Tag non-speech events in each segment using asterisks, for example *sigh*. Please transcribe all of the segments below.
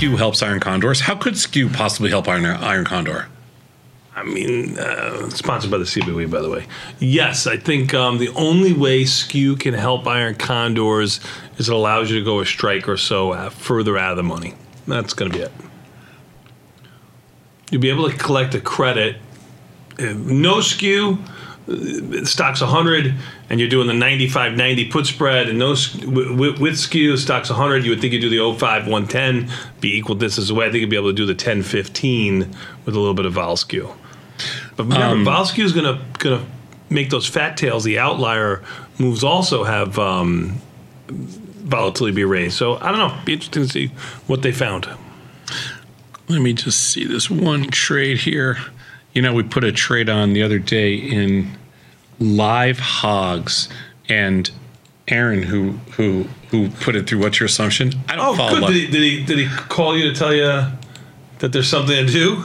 skew helps iron condors? How could skew possibly help iron, iron condor? I mean, uh, sponsored by the CBOE, by the way. Yes, I think um, the only way skew can help iron condors is it allows you to go a strike or so uh, further out of the money. That's going to be it. You'll be able to collect a credit. Uh, no skew, stock's 100, and you're doing the 95 90 put spread, and those with, with, skew, stock's 100. You would think you do the 05 110, be equal distance away. I think you'd be able to do the 10 15 with a little bit of vol skew. But remember, vol skew is gonna gonna make those fat tails, the outlier moves, also have um, volatility be raised. So I don't know. Be interesting to see what they found. Let me just see this one trade here. You know, we put a trade on the other day in live hogs and Aaron who who who put it through what's your assumption? I don't Oh, follow good. Did he, did he did he call you to tell you that there's something to do?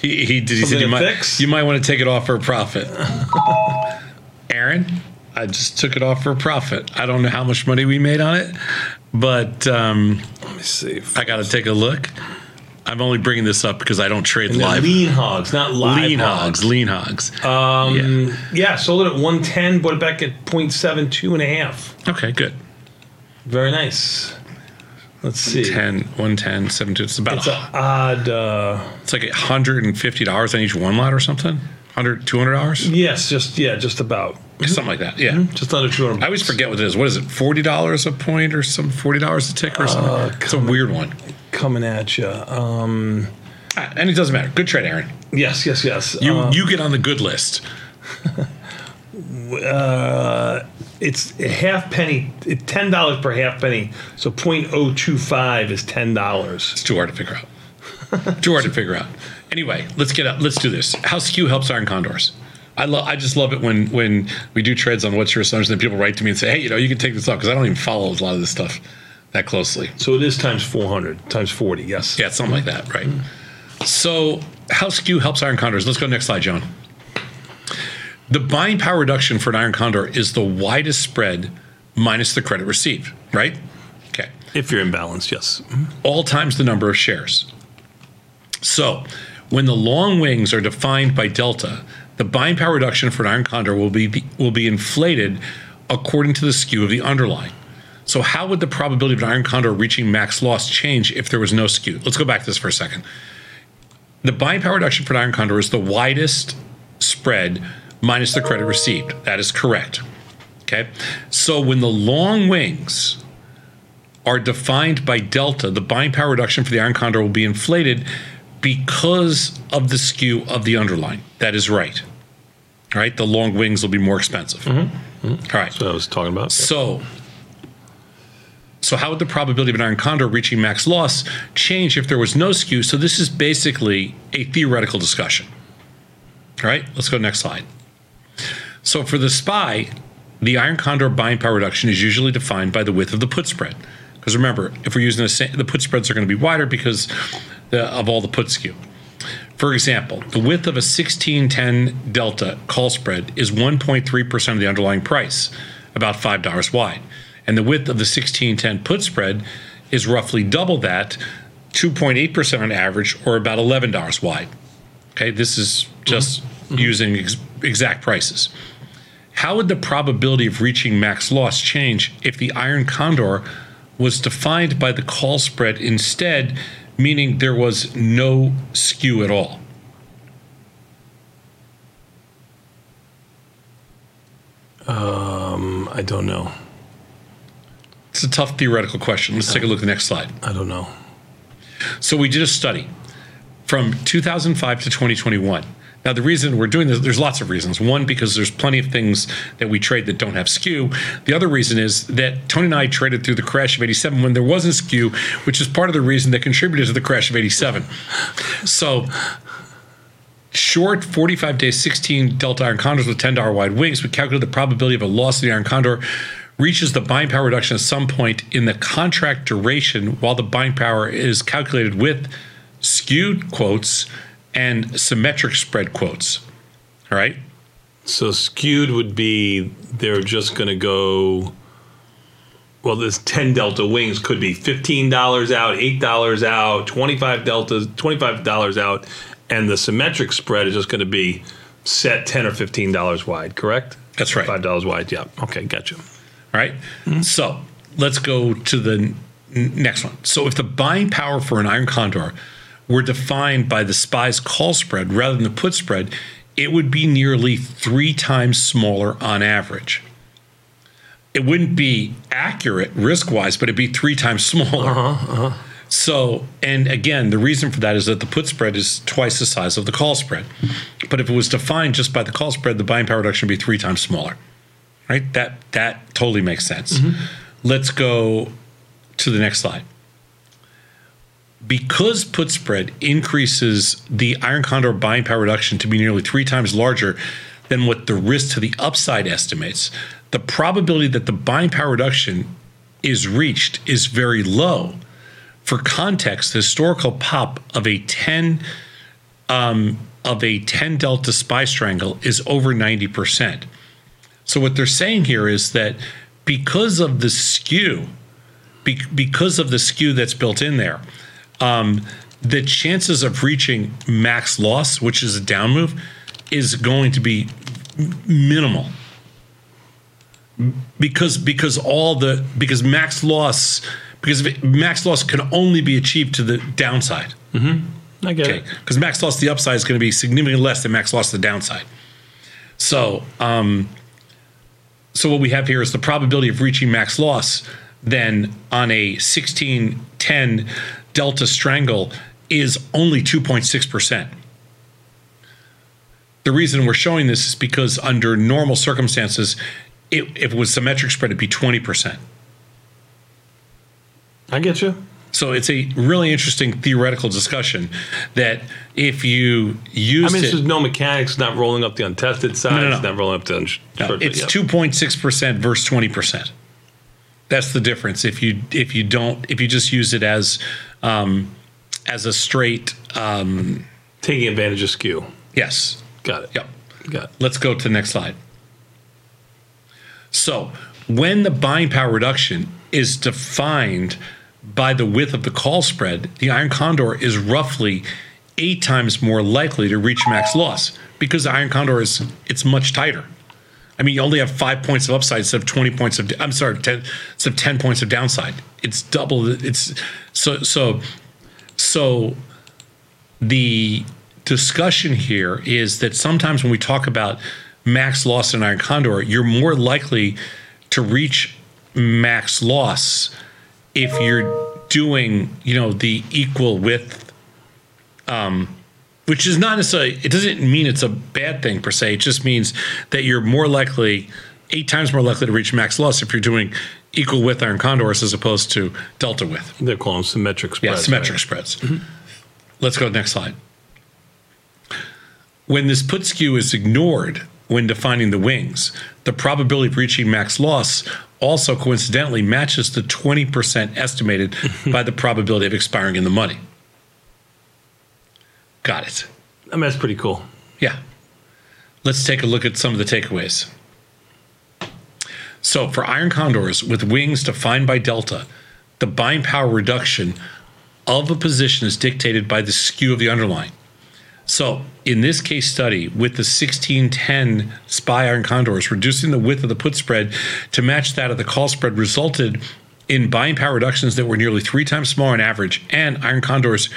He, he did. He said you might fix? you might want to take it off for a profit. *laughs* Aaron, I just took it off for a profit. I don't know how much money we made on it, but um, Let me see. I got to take a look. I'm only bringing this up because I don't trade And live. lean hogs, not live lean hogs. hogs, lean hogs. Um, yeah. sold it at 110, bought it back at 0.72 and a half. okay, good. Very nice. Let's see. 10, 110, 72. It's about It's a, an odd. Uh, it's like $150 on each one lot or something. 100 $200? yes, just yeah, just about. Something like that. Yeah. Just under 200. I always forget what it is. What is it? $40 a point or some $40 a tick or something? it's a weird one. coming at you. Um, Ah, And it doesn't matter. Good trade, Aaron. yes, yes, yes. You Uh, you get on the good list. *laughs* uh, it's a half penny, ten dollars per half penny. So 0.025 is ten dollars. It's too hard to figure out. too hard to figure out. Anyway, let's get up. Let's do this. How skew helps iron condors. I love. I just love it when when we do trades on what's your assumption. Then people write to me and say, "Hey, you know, you can take this off," because I don't even follow a lot of this stuff that closely. So it is times 400, times 40. Yes. Yeah, something like that, right? So, how skew helps iron condors? Let's go next slide, John. The buying power reduction for an iron condor is the widest spread minus the credit received, right? Okay. If you're imbalanced, yes. all times the number of shares. So, when the long wings are defined by delta, the buying power reduction for an iron condor will be will be inflated according to the skew of the underlying. So, how would the probability of an iron condor reaching max loss change if there was no skew? Let's go back to this for a second. The buying power reduction for an iron condor is the widest spread minus the credit received. That is correct. Okay. So, when the long wings are defined by delta, the buying power reduction for the iron condor will be inflated because of the skew of the underline. That is right. All right, the long wings will be more expensive. Mm-hmm. Mm-hmm. All right. So I was talking about. So, so how would the probability of an iron condor reaching max loss change if there was no skew? So this is basically a theoretical discussion. All right, let's go next slide. So for the SPY, the iron condor buying power reduction is usually defined by the width of the put spread. Because remember, if we're using the same, the put spreads are going to be wider because the, of all the put skew. For example, the width of a 1610 delta call spread is 1.3% of the underlying price, about $5 wide. And the width of the 1610 put spread is roughly double that, 2.8% on average, or about $11 wide. Okay, this is just mm-hmm. using ex- exact prices. How would the probability of reaching max loss change if the iron condor was defined by the call spread instead, meaning there was no skew at all? Um, I don't know. It's a tough theoretical question. Let's take a look at the next slide. I don't know. So we did a study from 2005 to 2021. Now the reason we're doing this, there's lots of reasons. One, because there's plenty of things that we trade that don't have skew. The other reason is that Tony and I traded through the crash of 87 when there wasn't skew, which is part of the reason that contributed to the crash of 87. So short 45 day 16 delta iron condors with $10 wide wings, we calculated the probability of a loss of the iron condor reaches the buying power reduction at some point in the contract duration while the buying power is calculated with skewed quotes and symmetric spread quotes. All right. So skewed would be they're just going to go well, this 10 delta wings could be $15 out, $8 out, 25 deltas, $25 out, and the symmetric spread is just going to be set 10 or $15 wide, correct? That's right. $5 wide, yeah. Okay, gotcha. All right? Mm-hmm. So let's go to the n- next one. So if the buying power for an iron condor were defined by the SPY's call spread rather than the put spread, it would be nearly three times smaller on average. It wouldn't be accurate risk wise, but it'd be three times smaller. Uh-huh, uh-huh. So, and again, the reason for that is that the put spread is twice the size of the call spread. But if it was defined just by the call spread, the buying power reduction would be three times smaller. Right? That that totally makes sense. Mm-hmm. Let's go to the next slide. Because put spread increases the iron condor buying power reduction to be nearly three times larger than what the risk to the upside estimates, the probability that the buying power reduction is reached is very low. For context, the historical pop of a 10 um, of a 10 delta SPY strangle is over 90%. So what they're saying here is that because of the skew, be, because of the skew that's built in there, um, the chances of reaching max loss, which is a down move, is going to be minimal. Because because all the because max loss because max loss can only be achieved to the downside. I get Okay, it. because max loss the upside is going to be significantly less than max loss the downside. So, um, so what we have here is the probability of reaching max loss. Then on a 1610 delta strangle is only 2.6 percent. The reason we're showing this is because under normal circumstances, it, if it was symmetric spread, it'd be 20 percent. I get you. So it's a really interesting theoretical discussion that if you use I mean, it, this no mechanics, not rolling up the untested side, no, no. it's not rolling up the uns- no, it's two point six percent versus twenty percent. That's the difference. If you if you don't if you just use it as um, as a straight um, taking advantage of skew. yes. Got it. Yep. Got it. Let's go to the next slide. So, when the buying power reduction is defined by the width of the call spread, the iron condor is roughly eight times more likely to reach max loss because the iron condor is it's much tighter. I mean, you only have five points of upside instead of twenty points of. I'm sorry, ten, instead of ten points of downside. It's double. It's so so so. The discussion here is that sometimes when we talk about max loss in iron condor, you're more likely to reach max loss if you're doing, you know, the equal width, um, which is not necessarily, it doesn't mean it's a bad thing per se. It just means that you're more likely, eight times more likely to reach max loss if you're doing equal width iron condors as opposed to delta width. They're calling symmetric spreads. Yeah, symmetric right? spreads. Mm-hmm. Let's go to the next slide. When this put skew is ignored when defining the wings, the probability of reaching max loss also coincidentally matches the 20% estimated *laughs* by the probability of expiring in the money. Got it. I mean, that's pretty cool. Yeah. Let's take a look at some of the takeaways. So, for iron condors with wings defined by delta, the buying power reduction of a position is dictated by the skew of the underlying. So, in this case study, with the 1610 SPY iron condors, reducing the width of the put spread to match that of the call spread resulted in buying power reductions that were nearly three times smaller on average, and iron condors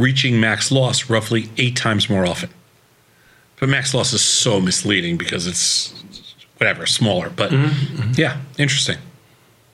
reaching max loss roughly eight times more often. But max loss is so misleading because it's whatever smaller. But mm-hmm, mm-hmm. yeah, interesting.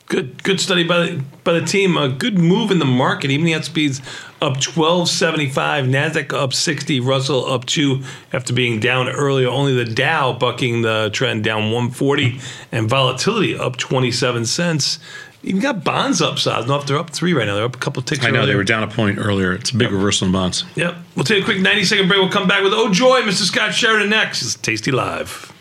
Good, good study by the, by the team. A good move in the market. Even the outspeeds up twelve seventy five. Nasdaq up sixty. Russell up two after being down earlier. Only the Dow bucking the trend down one forty, and volatility up twenty seven cents. Even got bonds up, size. No, they're up three right now. They're up a couple ticks. I know they were down a point earlier. It's a big reversal in bonds. Yep. We'll take a quick 90 second break. We'll come back with Oh Joy, Mr. Scott Sheridan next. It's Tasty Live.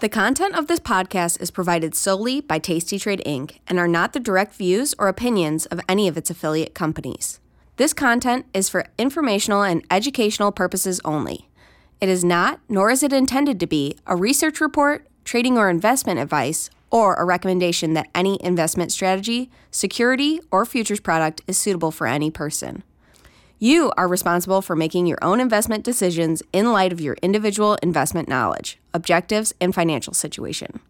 The content of this podcast is provided solely by Tasty Trade Inc. and are not the direct views or opinions of any of its affiliate companies. This content is for informational and educational purposes only. It is not, nor is it intended to be, a research report, trading or investment advice, or a recommendation that any investment strategy, security, or futures product is suitable for any person. You are responsible for making your own investment decisions in light of your individual investment knowledge, objectives, and financial situation.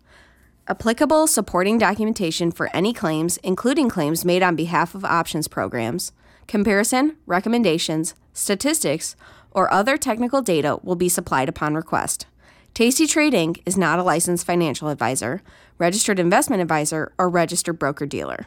Applicable supporting documentation for any claims, including claims made on behalf of options programs, comparison, recommendations, statistics, or other technical data will be supplied upon request. Tasty Trade Inc. is not a licensed financial advisor, registered investment advisor, or registered broker dealer.